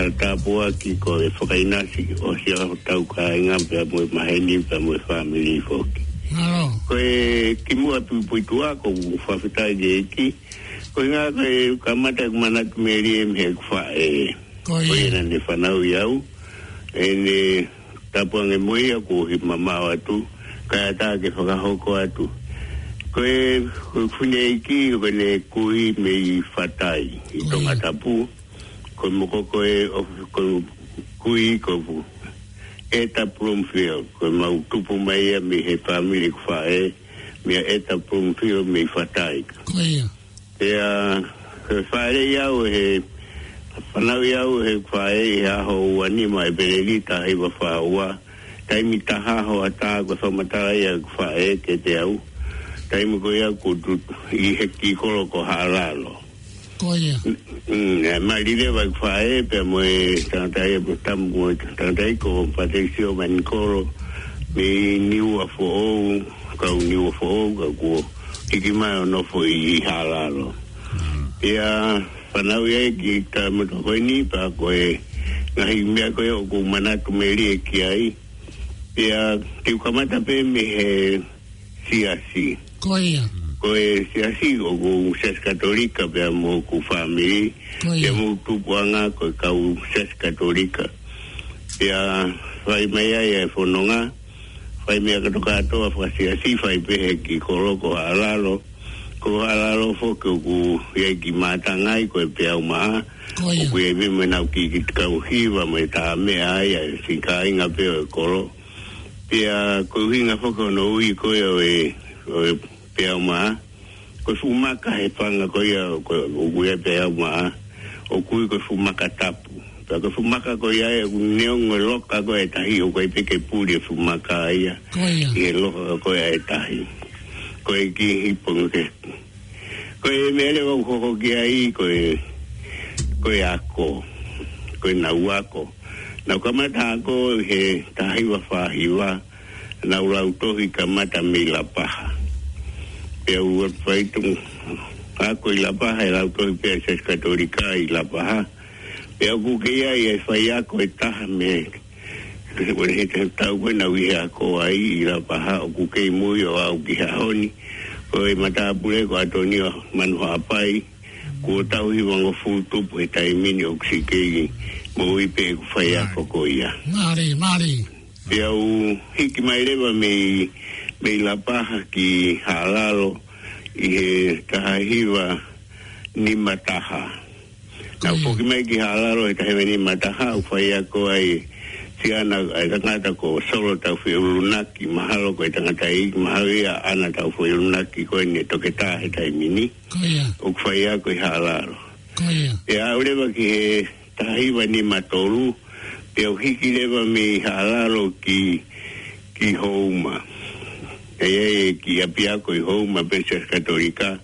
[SPEAKER 2] al tapo a ki ko e fo kai nasi o si a ho tau ka e ngam pe a mui maheni pe a mui family
[SPEAKER 1] fo ki ko e ki mua
[SPEAKER 2] tu pui tua ko ku fo fitai je ki ko e ngaka e kamata kumana kumeri e mhe kufa e ko e nande fanau iau e ne tapo a ngemui a ku hi mamau atu kaya ta ke fo ka hoko atu koe fune i ki wene kui me i whatai i tonga tapu ko moko koe ko kui ko fu e ta plum fio ko ma utupu mai e mi he family ko fa e mi e ta plum fio me i whatai e a ko whare i au he whanau i au he fa e i aho uani mai berelita i wa ua taimi taha ho a tā kwa whamatara i a fa e ke te au kaimu ko ya kutu ihe kikolo ko halalo koya mm ma lile va fae pe mo tanta e tam mo tanta e ko patricio mancoro me niu afo o ka niu afo o ka ko ikima no fo i halalo ya panau ya ki ta mo ko ni pa ko e na hi me ko yo ko mana ko me ri ki ai ya ti ko pe me he si así Koia. Koe si asi, o ko ses katolika, pia mo ku family. Koia. Pia mo tupuanga, koe ka u ses katolika. Pia fai mea ia e fononga, fai mea kato kato, a fai si asi, fai pehe ki koloko halalo. Ko halalo fo, ke u ku ia e ki matangai, koe pia umaha. Koia. Koe mi mena u ki kitka u hiva, me ta mea ia, si ka inga peo e koloko. Pia kuhinga foko no ui koe o e, e pea ma ko su ma ka e panga ko ia ko uya pea ma o ku ko su ma ka tapu ta ko su ma ka ko ia e un neon e, e, e loka ko e tai o ko e peke puri su ma ka ia e loka ko ia e tai ko e ki e i pono ke ko e mele ko ko ki ai ko e ko e ako ko e nauako Nau kamata ako he tahiwa fahiwa, nau rautohi kamata mila paha e u faitu e e a ko i la paha e la auto i pia se skatorika i la paha e u kukia i e fai a ko e taha me se pone se te tau koe na wihe a ko ai i la paha o kukei mui o au ki ha honi ko e mata apure ko atoni o manu hapai ko tau i wango futu po e taimini o kusikei
[SPEAKER 1] mo i pe e ku fai a ko ko ia Mari, Mari Ia e u hiki mai
[SPEAKER 2] rewa me i me la paja ki halalo i he kahiva ni mataha. Na mm. poki me ki halalo e kahiva ni mataha u fai ako ai si ana ai tangata ko solo tau fi ulunaki mahalo ko tangata i mahalo ia ana tau fi ulunaki ko ni toketa he tai mini. U fai ako i halalo. E a ulewa ki he kahiva ni matolu Pia hiki lewa me halalo ki ki houma. Mm e e e ki a pia koi hou ma pensa katolika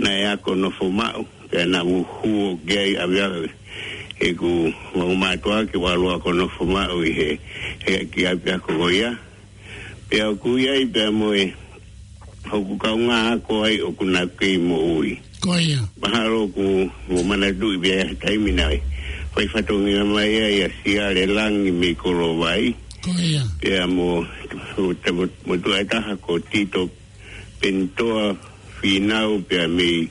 [SPEAKER 2] na e ako no fomau e na wuhu o gei a bia e ku maumatoa ki walu ako no fomau i he e ki a pia koko ia pia o kuia i pia moe hoku kaunga ako ai o kuna kei mo ui koia maharo ku wumana du i bia taimina ai Fai fatongi na mai ai a siare langi mi koro vai. Koia
[SPEAKER 1] ia
[SPEAKER 2] mo mo tu ai e taha ko tito pentoa finau pe a mei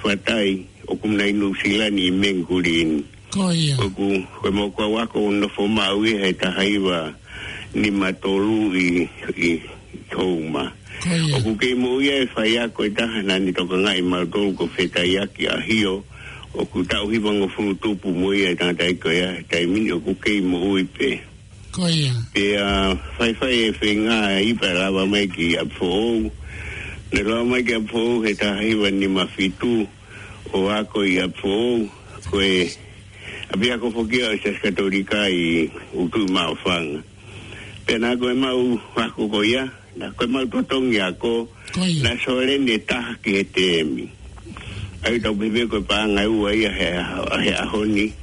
[SPEAKER 2] fatai o kum nai nu silani i mengurin ko ia ko ko mo ko wa ko no fo ma wi he ta haiva ni matolu i i toma
[SPEAKER 1] ko ia
[SPEAKER 2] ko ke mo ia fa e ia ko e ta hana ni toka ngai ma ko ko fe ta ia ki a hio o ku ta u hi bango fu tu pu mo ia ta ta ko ia ta mi ko ke mo ui pe koia. Ia, fai fai e fi ngā e ipa rawa mai ki a pōu. Ne rawa mai ki a pōu he tahiwa ni mawhitu o ako i a pōu. Koe, a pia ko fokia o sas katorika i utu mao whanga. Pia nā koe mau wako koia, nā koe mau totongi ako, nā sore ne taha ki he te emi. Ai tau pibia koe pā ngai ua ia he ahoni. Ia.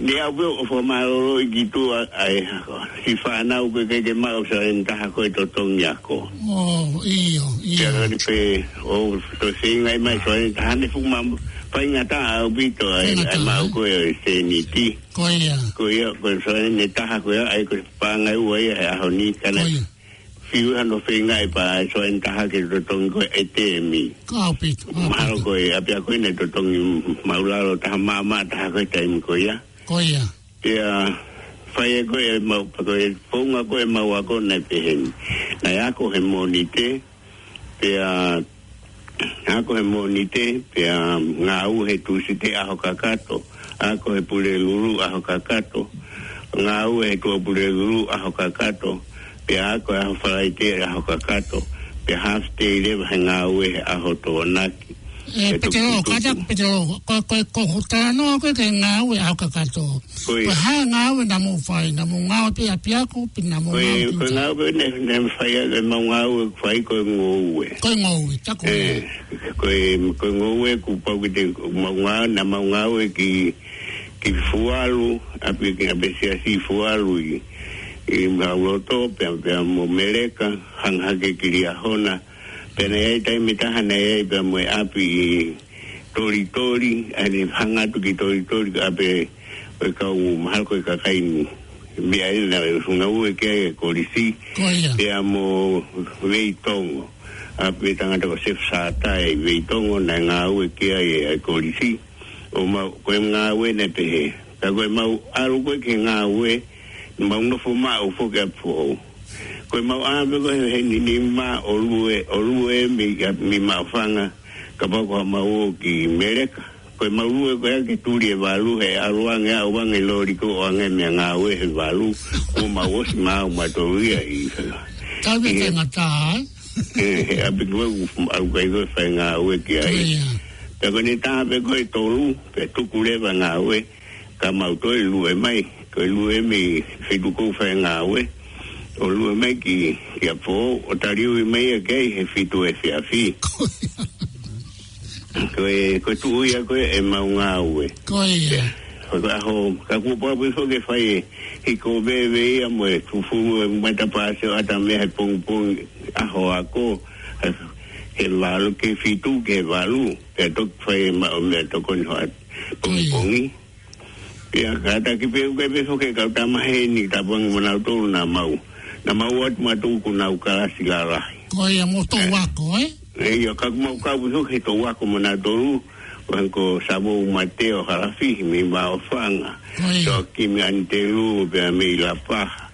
[SPEAKER 2] Ni au ke o fa mai o i ki tu ai e ko. Si fa na u ke ke ma o sa en taha ko e to tong ya ko. Oh, io, io. Ya ni pe o to se ngai mai so en taha ni fu ma pa ina ta au
[SPEAKER 1] bi to ai ai ma u eh? ko e se ni ti. Ko ia.
[SPEAKER 2] Ko ia ko so en ni e taha ko ai ko pa ngai u ai a ho ni ka na. Si u ano fe ngai pa so en taha ke to tong ko e te mi. Ka pi. Ma ko e a pia ko ni to tong ma u la ro ta ma ma taha ko te mi ko
[SPEAKER 1] ia. Oia.
[SPEAKER 2] Ia, fai e koe mau, pako e pounga koe mau ako nei pe hen. Nai ako he moni te, pe a, ako he moni te, pe a ngā u he tūsi te aho kakato, ako he pule luru aho kakato, ngā u he kua pule luru aho kakato, pe a ako e aho farai te aho kakato, pe half day lewa he ngā u he aho tō naki. Eh, petero kata petero ko ko ko hota no ko ke nga u a ka ka to ko ha nga u na mo fa na mo nga u pia pia ku pi na mo ko nga u ne ne fa ya de mo nga u fa ko ngo u ko ngo u ta ko e, ko ko ngo u ku pa ku de mo nga na mo nga u ki ki fualu a pi ke a be si si fualu i i ma u to pe pe mo mereka hanga ke kiria hona pere ai tai me taha nei ai pe moe api i tori tori ane whangatu ki tori tori ape oi ka u mahal koe ka kaini mea ele na reo sunga ue kia e kori si pe a mo vei tongo ape me tangata ko sef sata e vei tongo na ngā ue kia e kori si o ma ko ngā ue ne pe he ta koe mau aru ko ke ngā ue ma unofo ma ufo ke apu koe mau āmego he hengi ni mā o rue, o rue mi, mi mā whanga ka pako ha mau o ki mereka. Koe mau rue koe ake tūri e wālu he aruange a wange lori ko o ange mea ngā ue he wālu o mau osi mā o mato ria i whanga.
[SPEAKER 1] Tāwe te
[SPEAKER 2] ngatā? He api kua ufu au kai koe whai ngā ue ki a i. Ta koe ni tāwe koe tōru, pe tuku rewa ngā ue, ka mau toi lue mai, koe lue mi whiku kou whai ngā ue. Mm o lua mai ki ia pō, o tariu i mei a kei he fitu e fia fi. koe, koe tu ui a koe e mau ngā ue. Koe ia. Yeah. Koe aho, ka kua pāpu i whoke whai e, i kō bēwe ia moe, tu fungu e mata pāse o ata me hai pōngu pōngu aho a kō, he lalo ke fitu ke valu, te tok whai e mau mea toko ni hoa pōngu pōngi. Pia kata ki pēu kai pēso ke kautama hei ni tapuangi manau tōru nā mau. Koe na maua atu matungu kuna ukarasi la rahi. Kwa hiyo moto eh. wako,
[SPEAKER 1] eh? Eh, hiyo, kakuma ukabu
[SPEAKER 2] zuki to wako mna doru, wanko sabo umateo harafihi mi maofanga. Kwa hiyo. So, kimi antelu, bea mei la paha,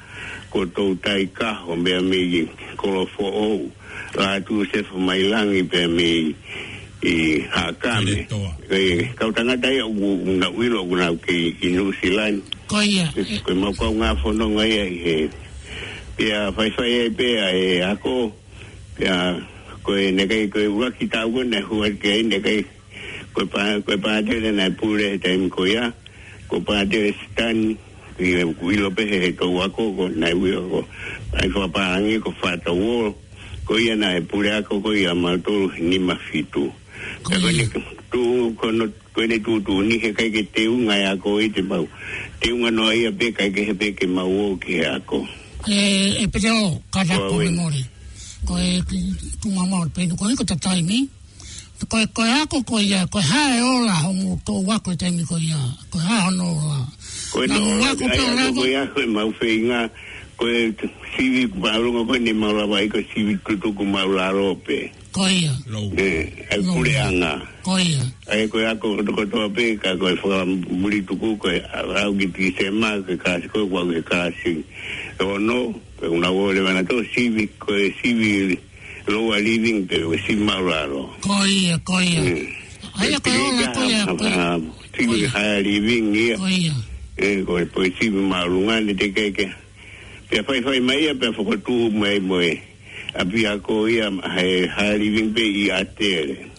[SPEAKER 2] koto utai kaho, bea mei kolofo ou, la atu sefo mailangi, bea mei i hakame. Kwa hiyo, eh, kautangata ya unawilo, unawke inusilani. Kwa hiyo. Kwa hiyo, kwa hiyo, kwa hiyo, kwa hiyo, kwa hiyo, kwa hiyo, kwa hiyo, kwa hiyo, kwa hiyo, kwa hiyo, kwa hiyo, kwa hiyo, kwa hiyo, kwa hiyo, kwa hiyo, pia fai fai ai e pia e ako pia koe nekei koe ura ki tau kone hua kei nekei koe pa koe pa tere nai pure he taim koe ya koe pa tere stan ki e wilo pe he tau ako ko nai wio ko ai fua pa angi ko fata uo koe ya nai pure ako koe ya maltoru ni mafitu koe tu kono koe ne tu tu ni he kai ke te unga ya koe te mau te unga no ai a pe kai ke he pe ke mau o ke ako koe e e pe o ka
[SPEAKER 1] ra ko me mori ko e tu mama o pe no ko ko ta tai mi ko ko ha ko ko ya ko ha e o mu to wa ko te mi ko ya ko ha no la ko no ko ya ko ma u fe nga ko e sivi ba lo ko ni ma la ba ko sivi ku tu ku ma la ro pe ko ya
[SPEAKER 2] e ku le anga ko ya e ko ya ko ko to pe ka ko fo muri tu ku ko a ra u ki ti se ma ka ko ko ka si no, pues una voz levantó cívico, civil, no, living, pero sin más raro. Coya, coya. no, pues, ah, pues. Civil no, living, ya. Eh, con el no, no que que. Pero fue fue maya, pero fue muy Había eh, living pe y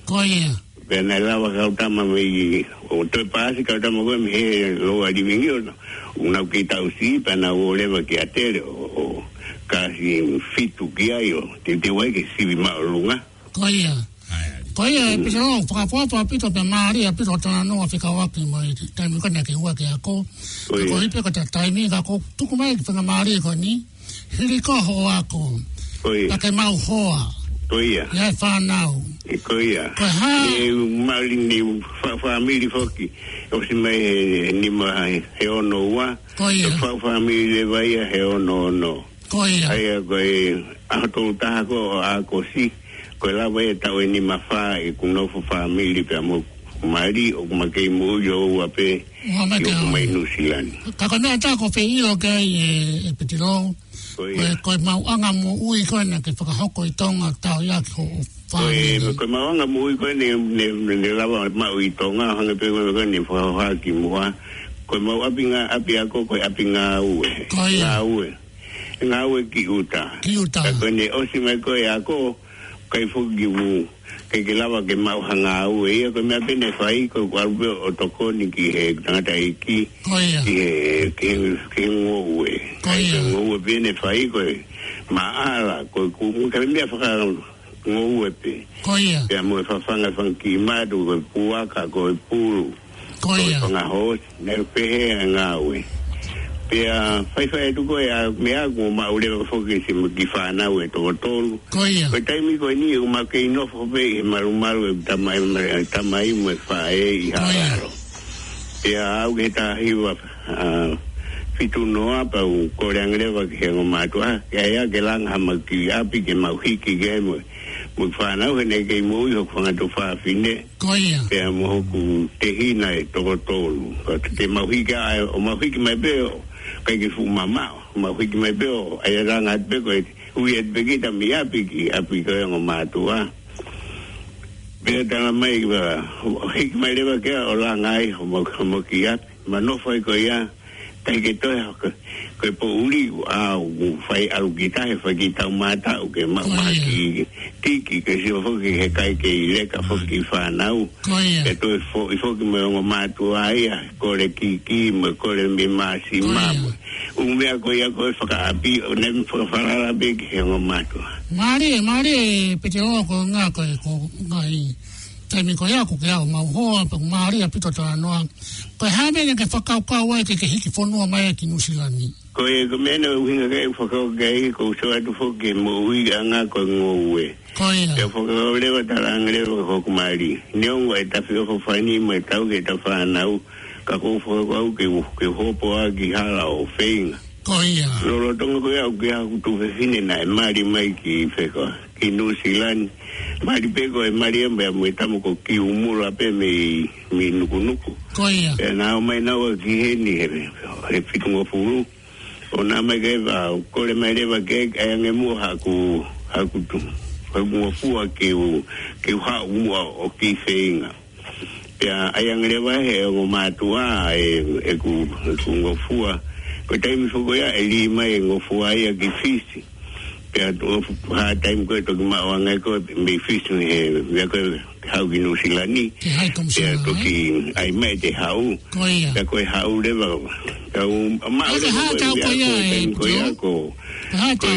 [SPEAKER 2] no, pēnei lawa kau tama me i o toi pāsi kau tama koe una ki tau si pēnei o lewa ki atere o kasi fitu ki te te wai ki sivi
[SPEAKER 1] mao lunga Koia Koia e pisa rau whakapua pua pito pe maari a pito tana noa whika waki mai taimi kanea ki ua ki a ko ko hipe ko te taimi ka ko tuku
[SPEAKER 2] Koia. Ia whanau. E koia. Koha. E mauri ni whamiri hoki. O si mai ni maha he ono ua. Koia. E whau whamiri le waia he ono ono. Koia. Aia koe ahatou taha ko a kosi. Koe lawa e tau e ni mawha e kunofu whamiri pia moku. Mari o kumakei mui o ua pe. Ua e mai te hau. Ua mai nusilani. Kaka mea tā ko whi ilo kei e, e petirou. Oh, yeah. Koe mau anga mo ui koina ke hoko i tonga tau iaki ho o whāne. Koe mau anga mo ui koina ne, ne, ne lawa mau i tonga hanga pēkoe mo koina ne whakahoha ki mua. Koe mau api nga api
[SPEAKER 1] ako koe api nga ue. Koe ngā ue. Ngā
[SPEAKER 2] ue ki uta. Ki uta. Koe ne osi mai koe ako kai fuki ki ke ke lava ke mau hanga au e ia e ke mea tene whai ko kwarupe o toko ni ki he tangata i e ki ki he ke ke ngō ue ke ngō ue pene whai ko e ma ala ko e kumu ke me mea whaka ngō ue pe ko ia pe amu e whawhanga whan ki madu ko e puaka ko e puru ko e whanga hos ne pehe ngā ue ko pea faifa e tuko e a mea kua ma ule wa foke se mo kifa na ue toko tolu. ke ino e maru maru e tama i mo e fa hiwa fitu noa u kore angre ke hengo matu ha. Ke ke langa hama api ke mau hiki ke mo e. Mo fa na ue fine. Koia. Pea mo te hina e toko tolu. Te mau hiki a e o kai ke fuma ma ma ku ki me beo ai ra nga be ko et u ye be ki ta mi api ki api ko yo ma tu a be ta na mai ba ki me le ba ke o la nga ai mo mo ki ya ma no fai ko ya tai ke toi hoka, koe po uri au mu whai aru ki tahe whai ki tau mātau ke mau maki ike. Tiki ke siwa whoki
[SPEAKER 1] ke kai ke i leka whoki whanau. Koia. Ke toi i whoki me onga mātu aia, kore
[SPEAKER 2] ki ki me kore mi māsi māmu. Umea koe ia koe whaka api, o nemi
[SPEAKER 1] whaka wharara be ki he onga mātu. Māri, māri, pete oa koe ngā koe ko ngā i. Tai mi koe ia koe ia o mau hoa, pe māri a pito tā noa. Koe hame ni ke whakaukau ai ke ke
[SPEAKER 2] hiki whonua mai a ki Nusilani. Koe ke mena uhinga kei whakau kei ko usau atu whoke mo ui anga koe ngō ue. Koe ia. Ke whakau lewa tala anga lewa hoku maari. Neongo e tawhi o whawhani mo e tau ke tawha anau ka kou whakau ke uh ke hopo a ki hala o whenga. Koe ia. Lolo tonga koe au ke hau tu whewhine na e maari mai ki whekoa. kinusilani malipeko emaliemba yamwitamoko kiumula pe mi minukunuku
[SPEAKER 1] e naomainawa
[SPEAKER 2] kihenire efikungofulu onamaikaiva kolemaleva e ke ayangemua haku hakutu hakungofua kiu kiuhaumua okifeinga pia ayangeleva he ngomatua ekungofua e kotai mifuko ya elima engofua ya kifisi ya to ha time ko to ma wa ngai ko be fish ni he ya ko ha
[SPEAKER 1] ki no sila ni ya to ki ai me de ha u ya ko
[SPEAKER 2] ha u de ba ya u ma ha ta ko ya ko ya ko ko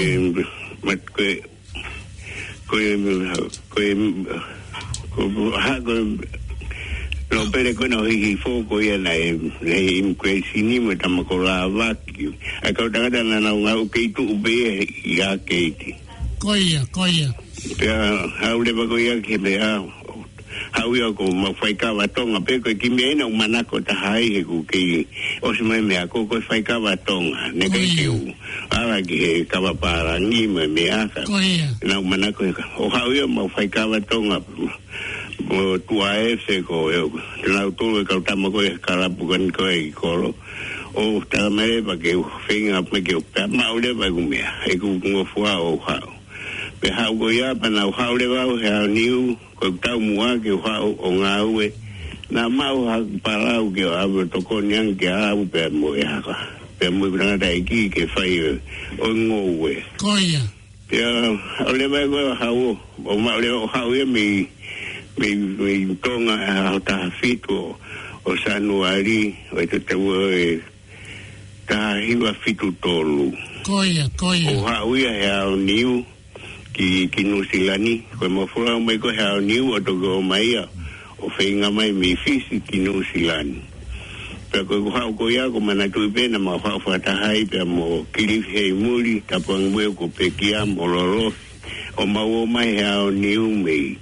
[SPEAKER 2] ma ko ko ko ko ha ko lo pere ko no hi foko ya na e im crazy ni ma ta ma ko la va kiu. A kau taka tana na unga u keitu upe e ia keiti.
[SPEAKER 1] Koia, koia. Pea
[SPEAKER 2] hau lepa koia ke mea hau ia ko mawhaika watonga. Pea koe kimia ina umanako ta hae he ku kei osmai mea ko koe whaika watonga. Neka kiu. Ala ki he kawaparangi me mea ka. Koia. Na umanako he ka. O hau ia mawhaika watonga. Mo tua ese ko eo. Tena utolo e, e kautama koe kalapukan koe i koro. Koia. o tala mere pa ke whenga pa ke o pia maure pa kumea e kukungo fua o hao pe hao ko ia pa na o hao le wau he hao niu có tau mua ke o hao o ngā ue na mau ha parau ke o awe toko niang ke au pe mo e haka pe mo i prangata e ki ke whai o ngō ue koia pe o le wai koe o hao o maure o hao mì mì mi mi tonga ha ta fitu o sanuari o te tao e taha hiwa fitu tolu.
[SPEAKER 1] Koia, koia.
[SPEAKER 2] O hauia he ao niu ki, ki nusilani. Koe mafura o maiko he ao niu ato ke o maia o feinga mai mi fisi ki nusilani. Pea koe ko hau koia ko mana tui pena ma hau fatahai pea mo kilifi hei muri tapangwe ko pekia mo lorofi. O mau o mai he ao niu mei.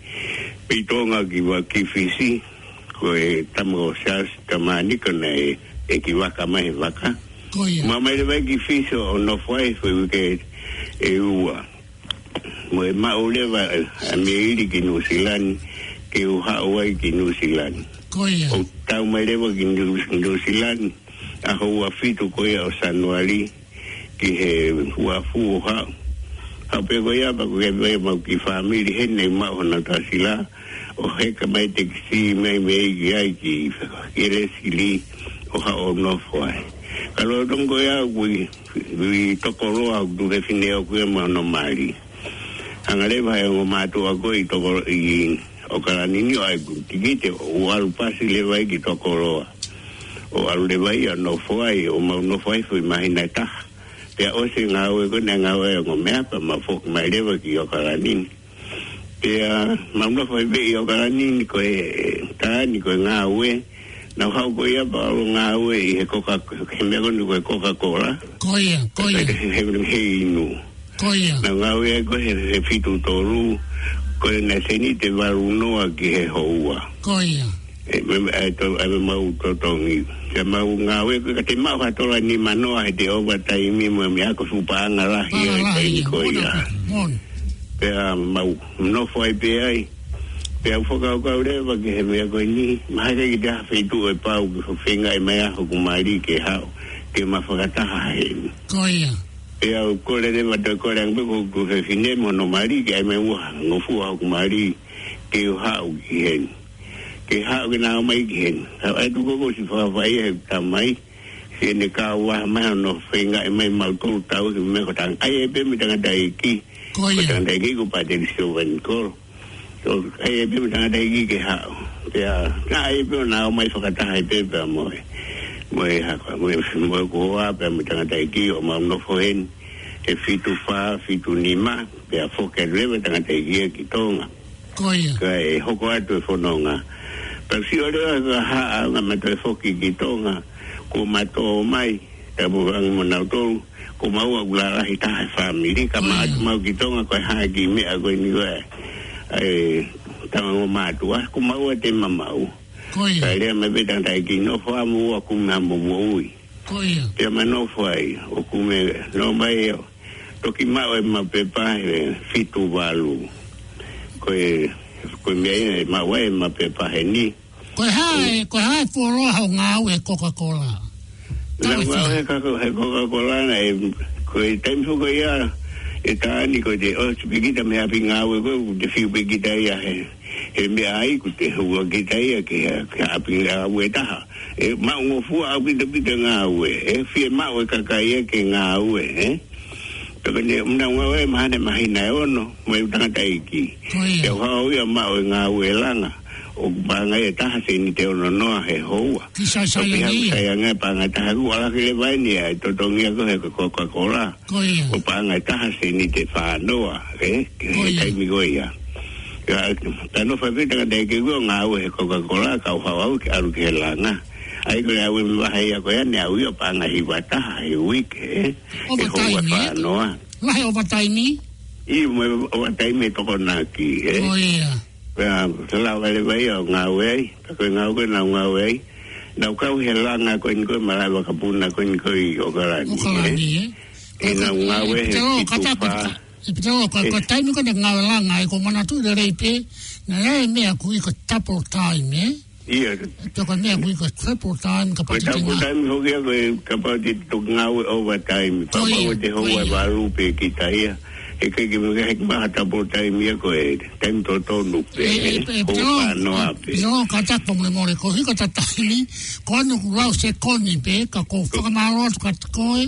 [SPEAKER 2] Pitonga ki wa kifisi koe tamo o sasi tamani kona e e ki waka mai waka toia. E. Ma mai vai ki fiso no foi foi que e ua. Moe ma uleva a me iri ki New Zealand ke u Hawaii ki New Zealand. Koia. E. O tau mai lewa ki New Zealand a hou a fitu koia o Sanuali ki he uafu o hau. Hau pe koi apa koi e koi mau ki whamiri he nei mau hana tasila o heka mai te kisi mei mei ki ai ki ere sili o hau o nofu ai kalo dongo ya wi wi tokoro a duke finde o kwe ma no mali angale ba yo ma to a go i tokoro i o kala ni ni ai gu tigite o alu pasi le ba i tokoro o alu le ba i no foi o ma no foi fu imagina ta pe o si nga we go na nga we go me pa ma fok ma le ba ki o kala ni pe ma no foi be o kala ni ko e ta ni ko nga we na hau ko ia pa lo nga we he ko ka he me ko ni ko ko ka ko la ko ia ko ia he me he inu ko ia na nga we ko he he fitu to ko na se ni te va ru no a ki he ho ua ko ia e me me ai to ai me mau to to ni ke mau nga we ko te mau ha to la ni ma no a he te over time mi mo mi ha ko su pa nga la hi ko ia mon pe a mau no fo ai pe ai pe au foka au kaure wa ke he mea koe ni maha ke te hawhi tu e pau ke whenga e mea ho kumari ke hao ke ma whakataha he koia pe au kore ne mato e kore angpe ko ku he whine mono mari ke ai mea ua ngofu hao kumari ke u hao ki he ke hao ke nao mai ki he ni hao ai tu koko si whakawai he ta mai si ene ka ua mea no whenga e mai mao kou tau ke mea kotang ai e pe mitangatai ki koia mitangatai e ki ku pate ni siu wani koro to ai pe mo tanga dai ki ha ya na ai pe na o mai fa ta ai pe pe mo mo ha ko mo mo ko wa pe mo tanga dai ki o ma no fo hen e fitu fa fitu ni ma pe a fo ke le mo tanga dai ki ki tonga ko ya ka e ho ko ato fo no nga pe si o le ha a na me te fo ki ki tonga ko ma to mai ka mo ang mo na to ko ma wa gula ra hita fa mi ka ma ma ki tonga ko ha ki me a ko ni wa tanga o mātua, ku mau e te
[SPEAKER 1] mamau. Koia. Kai rea me
[SPEAKER 2] betan tai ki nofo a mu a kume a mumu a ui.
[SPEAKER 1] Koia. Pia ma nofo no mai eo. Toki mau e ma pepa e fitu walu. Koe, koe mea e mau e ma pepa he ni. Koe hae, mm. koe hae Coca-Cola. Nā mau e Coca-Cola na e, koe taimu koe iara e ta ni ko de o oh, bigita me api nga we ko de fi bigita ya he e me ai ku te hu bigita ya ke api la we ta ha e ma un fu a ku de bigita nga we e fi ma we ka ka ye ke nga we he ke ne una we we ma ne ma hina e ono me u ta ka ki e ho ya ma we nga we la na o panga e taha se ni te ono noa he houa. Kisa sa le ni. Kisa sa le ni. Panga e taha rua la kele vai ni ai to tongi a kohe ko koa kola. Koia. O panga e taha se ni te wha noa. Koia. Kei mi goia. Tano fa vita kata eke gua ngā au he koa kola ka uha wau ki aru ke la ngā. Ai kore au e mi waha ia koia ni au io panga hi wataha hi wike. O wataimi. E houa wha noa. Lahe o wataimi. Ii, o wataimi e toko nā ki. Koia. Koia te lau ele vai o ngā wei, pa koe ngā ue nau ngā wei, nau kau he la eh? e ngā eh. koe nikoi marae waka puna koe nikoi o karani. O karani, e? E nau ngā ko mana tu dere ipe, na lai mea ko tapo time, e? Ia. Toko mea ko triple time ka time hoki a koe ka pati tuk ngā wei overtime. Pa pa o e kei ke mga hek maha tapo tai mia ko e ten to to nuk e e pilo no pilo ka tato mle more ko hiko ta tahili ko anu ku lau se koni pe ka ko whakamaro atu ka tiko e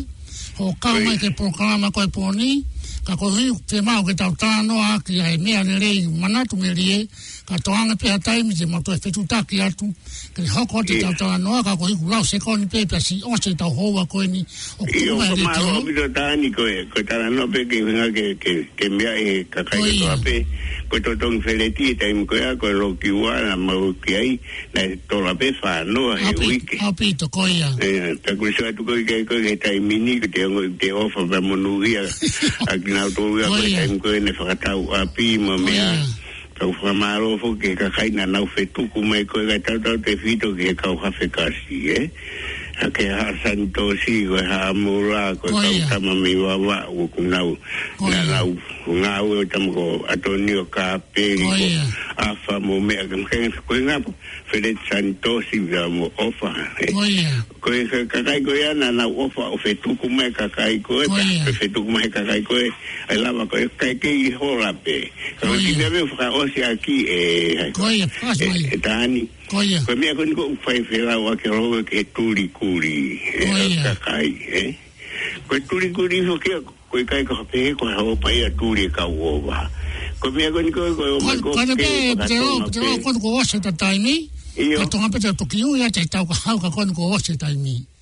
[SPEAKER 1] ho kama i te proklama ko e poni e ka koriu te mau ke tau tāno a ki ai mea ne rei manatu me rie, ka toanga pia taimi te mato e fetu taki atu, ke ni hoko te tau tāno ka koriu lau se koni pe pia si o se tau hoa koe ni o kua e rete o. Iyo ko maa hoa mito tāni koe, koe tāna no pe ke mea e kakai e toa pe, ko to tong feleti e taimu ko ea ko lo ki ua na mau ki ai na to la pefa no a e wike hapi to ko ia ta kuri soa tu ko ike ko e taimini ko te ongo te ofa pa monu ia a ki nao to ua ko e taimu ko e ne whakatau a pi ma mea Tau whamaro fo ke kakaina nau fetuku mai koe gai tau tau te whito ke kau hawhekasi, eh? ke ha san to si ko ha mu ra ko ta ta ma mi wa wa ko na u na la u na u ta mo a to ni o ka pe ko a fa mo me a ke ko na po fe le san to si ga mo o fa ko e ka kai ko ya na na o fa o fe tu ku me ka kai ko e ta fe tu ku me ka kai ko e a la ma ko e ka ke i ho la pe ko ti de me fra o si aki e ko e fa so Oia. Ko mea kuni ko upai whera o ake roa ke turi kuri. Oia. Ka kai, he. Ko turi kuri so ke ko kai ka hapehe ko hao pai a turi e ka uova. Ko mea kuni e ko ko o mai ko ke o ka tona pe. Ko mea kuni ko o se ta taimi. Iyo. Ka tonga pe te o toki ui a te tau ka hau ka kuni ko o se taimi. Iyo.